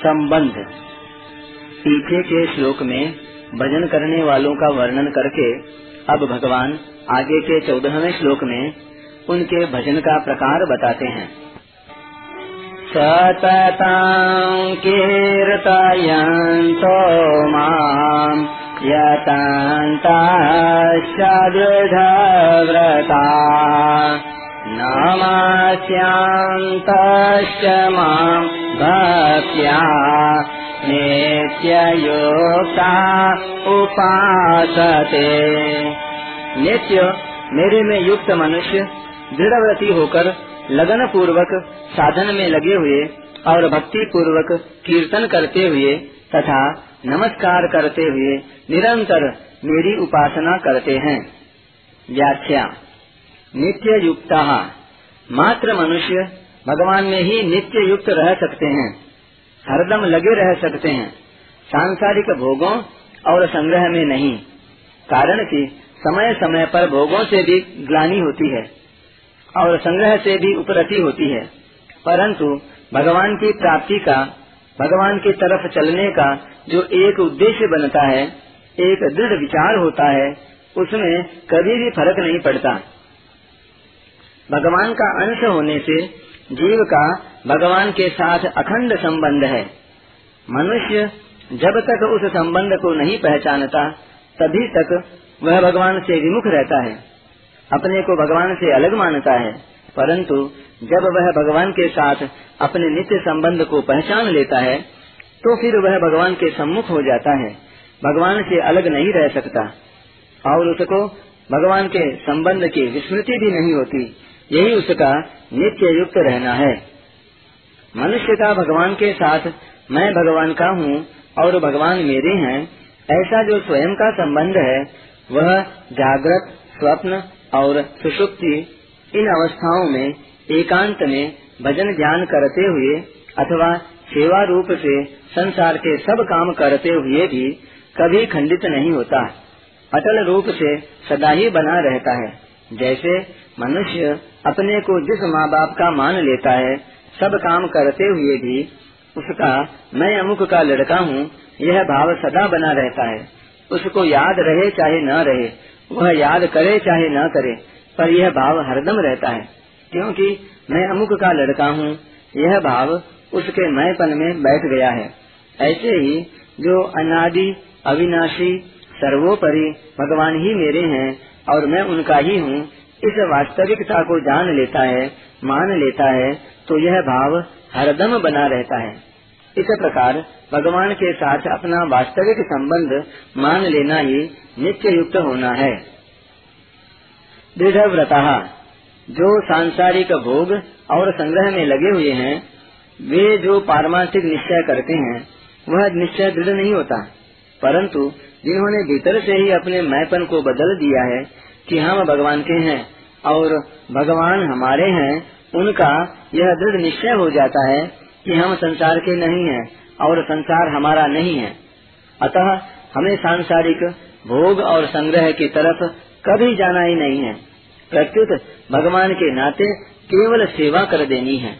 संबंध। पीछे के श्लोक में भजन करने वालों का वर्णन करके अब भगवान आगे के चौदहवें श्लोक में उनके भजन का प्रकार बताते हैं। सततां कीर्तयन्तो माम् यतान्ताश्च दृढव्रता नमास्यान्तश्च माम् नित्ययोक्ता उपासते। नित्य मेरे में युक्त मनुष्य दृढ़व्रती होकर लगन पूर्वक साधन में लगे हुए और भक्ति पूर्वक कीर्तन करते हुए तथा नमस्कार करते हुए निरंतर मेरी उपासना करते हैं। व्याख्या। नित्य युक्ता मात्र मनुष्य भगवान में ही नित्य युक्त रह सकते हैं। हरदम लगे रह सकते हैं। सांसारिक भोगों और संग्रह में नहीं। कारण कि समय समय पर भोगों से भी ग्लानी होती है और संग्रह से भी उपरति होती है। परंतु भगवान की प्राप्ति का, भगवान की तरफ़ चलने का जो एक उद्देश्य बनता है, एक दृढ़ विचार होता है, उसमें कभी भी फ़र्क नहीं पड़ता। भगवान का अंश होने से जीव का भगवान के साथ अखंड संबंध है। मनुष्य जब तक उस संबंध को नहीं पहचानता, तभी तक वह भगवान से विमुख रहता है। अपने को भगवान से अलग मानता है, परंतु जब वह भगवान के साथ अपने नित्य संबंध को पहचान लेता है तो फिर वह भगवान के सम्मुख हो जाता है। भगवान से अलग नहीं रह सकता। और उसको भगवान के संबंध की विस्मृति भी नहीं होती। यही उसका नित्य युक्त रहना है। मनुष्य का भगवान के साथ मैं भगवान का हूँ और भगवान मेरे हैं, ऐसा जो स्वयं का संबंध है, वह जागृत, स्वप्न और सुषुप्ति इन अवस्थाओं में एकांत में भजन ध्यान करते हुए अथवा सेवा रूप से संसार के सब काम करते हुए भी कभी खंडित नहीं होता। अटल रूप से सदा ही बना रहता है। जैसे मनुष्य अपने को जिस माँ बाप का मान लेता है, सब काम करते हुए भी उसका मैं अमुक का लड़का हूँ, यह भाव सदा बना रहता है। उसको याद रहे चाहे न रहे, वह याद करे चाहे न करे, पर यह भाव हरदम रहता है। क्योंकि मैं अमुक का लड़का हूँ, यह भाव उसके मैंपन में बैठ गया है। ऐसे ही जो अनादि, अविनाशी, सर्वोपरि भगवान ही मेरे हैं और मैं उनका ही हूँ। इस वास्तविकता को जान लेता है, मान लेता है तो यह भाव हरदम बना रहता है। इस प्रकार भगवान के साथ अपना वास्तविक संबंध मान लेना ही नित्य युक्त होना है। दृढ़ व्रता जो सांसारिक भोग और संग्रह में लगे हुए हैं, वे जो पारमार्थिक निश्चय करते हैं, वह निश्चय दृढ़ नहीं होता। परंतु जिन्होंने भीतर से ही अपने मैपन को बदल दिया है कि हम भगवान के हैं और भगवान हमारे हैं, उनका यह दृढ़ निश्चय हो जाता है कि हम संसार के नहीं हैं और संसार हमारा नहीं है। अतः हमें सांसारिक भोग और संग्रह की तरफ़ कभी जाना ही नहीं है। प्रत्युत भगवान के नाते केवल सेवा कर देनी है।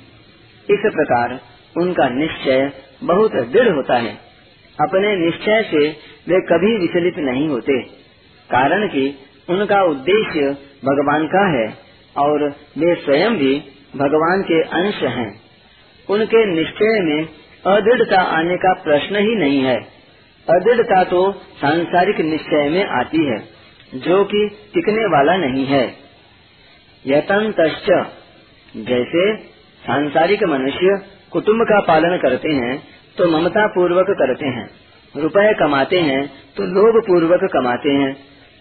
इस प्रकार उनका निश्चय बहुत दृढ़ होता है। अपने निश्चय से वे कभी विचलित नहीं होते, कारण कि उनका उद्देश्य भगवान का है और वे स्वयं भी भगवान के अंश हैं। उनके निश्चय में अदृढ़ता आने का प्रश्न ही नहीं है। अदृढ़ता तो सांसारिक निश्चय में आती है, जो कि टिकने वाला नहीं है। यतंत जैसे सांसारिक मनुष्य कुटुंब का पालन करते हैं तो ममता पूर्वक करते हैं। रुपए कमाते हैं तो लोभ पूर्वक कमाते हैं।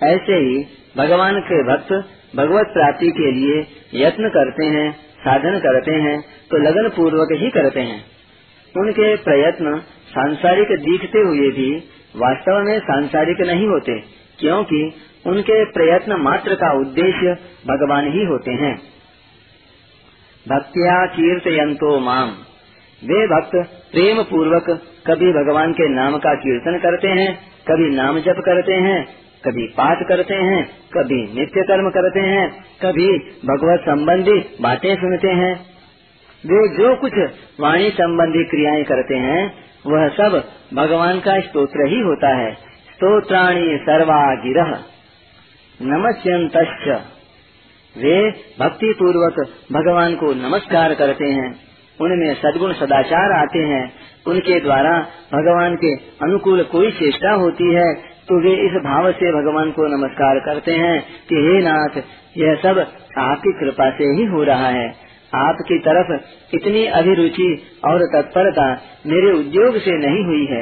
ऐसे ही भगवान के भक्त भगवत प्राप्ति के लिए यत्न करते हैं, साधन करते हैं तो लगन पूर्वक ही करते हैं। उनके प्रयत्न सांसारिक दिखते हुए भी वास्तव में सांसारिक नहीं होते, क्योंकि उनके प्रयत्न मात्र का उद्देश्य भगवान ही होते हैं। भक्तिया कीर्तयंतो माम। वे भक्त प्रेम पूर्वक कभी भगवान के नाम का कीर्तन करते हैं, कभी नाम जप करते हैं, कभी पाठ करते हैं, कभी नित्य कर्म करते हैं, कभी भगवत संबंधी बातें सुनते हैं। वे जो कुछ वाणी संबंधी क्रियाएँ करते हैं, वह सब भगवान का स्तोत्र ही होता है। स्तोत्राणी सर्वा गिरह नमस्यंत वे भक्ति पूर्वक भगवान को नमस्कार करते हैं। उनमें सदगुण सदाचार आते हैं। उनके द्वारा भगवान के अनुकूल कोई चेष्टा होती है तो वे इस भाव से भगवान को नमस्कार करते हैं कि हे नाथ, यह सब आपकी कृपा से ही हो रहा है। आपकी तरफ़ इतनी अभिरुचि और तत्परता मेरे उद्योग से नहीं हुई है।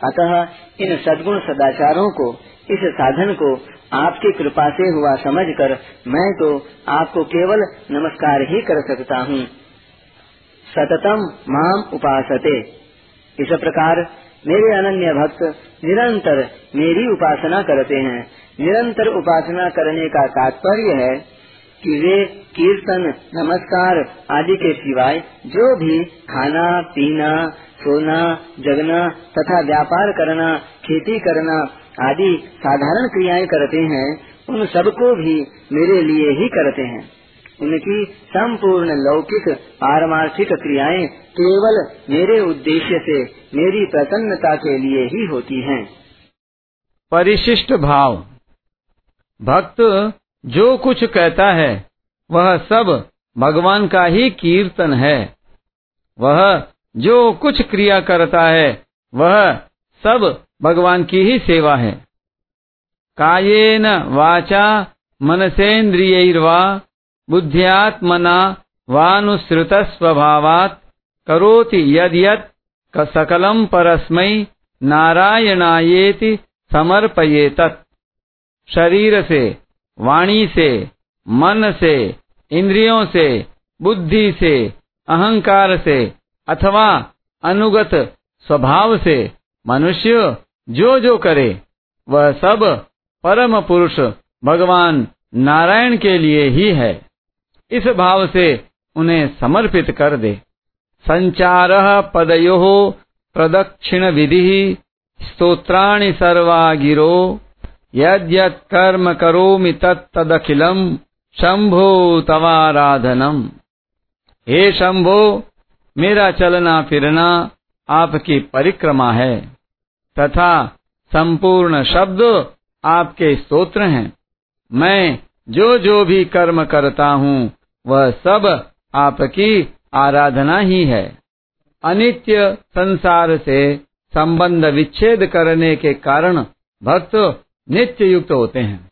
अतः इन सदगुण सदाचारों को, इस साधन को आपकी कृपा से हुआ समझकर मैं तो आपको केवल नमस्कार ही कर सकता हूँ। सततम माम उपासते। इस प्रकार मेरे अनन्य भक्त निरंतर मेरी उपासना करते हैं। निरंतर उपासना करने का तात्पर्य है कि वे कीर्तन, नमस्कार आदि के सिवाय जो भी खाना, पीना, सोना, जगना तथा व्यापार करना, खेती करना आदि साधारण क्रियाएँ करते हैं, उन सबको भी मेरे लिए ही करते हैं। उनकी संपूर्ण लौकिक, पारमार्थिक क्रियाएँ केवल मेरे उद्देश्य से, मेरी प्रसन्नता के लिए ही होती हैं। परिशिष्ट भाव। भक्त जो कुछ कहता है, वह सब भगवान का ही कीर्तन है। वह जो कुछ क्रिया करता है, वह सब भगवान की ही सेवा है। कायेन वाचा मनसेन्द्रियैर्वा बुद्ध्यात्मना वानुसृत स्वभावात करोति यद यद सकलम परस्मै नारायणायेति समर्पयेत शरीर से वाणी से मन से इंद्रियों से बुद्धि से अहंकार से अथवा अनुगत स्वभाव से मनुष्य जो जो करे, वह सब परम पुरुष भगवान नारायण के लिए ही है। इस भाव से उन्हें समर्पित कर दे। संचार पदयो प्रदक्षिण विधि, स्तोत्राणि सर्वा गिरो कर्म करोमि तत्तदखिलम् शंभो तवाराधनम। हे शंभो मेरा चलना फिरना आपकी परिक्रमा है। तथा संपूर्ण शब्द आपके स्तोत्र हैं। मैं जो जो भी कर्म करता हूँ, वह सब आपकी आराधना ही है। अनित्य संसार से संबंध विच्छेद करने के कारण भक्त नित्य युक्त होते हैं।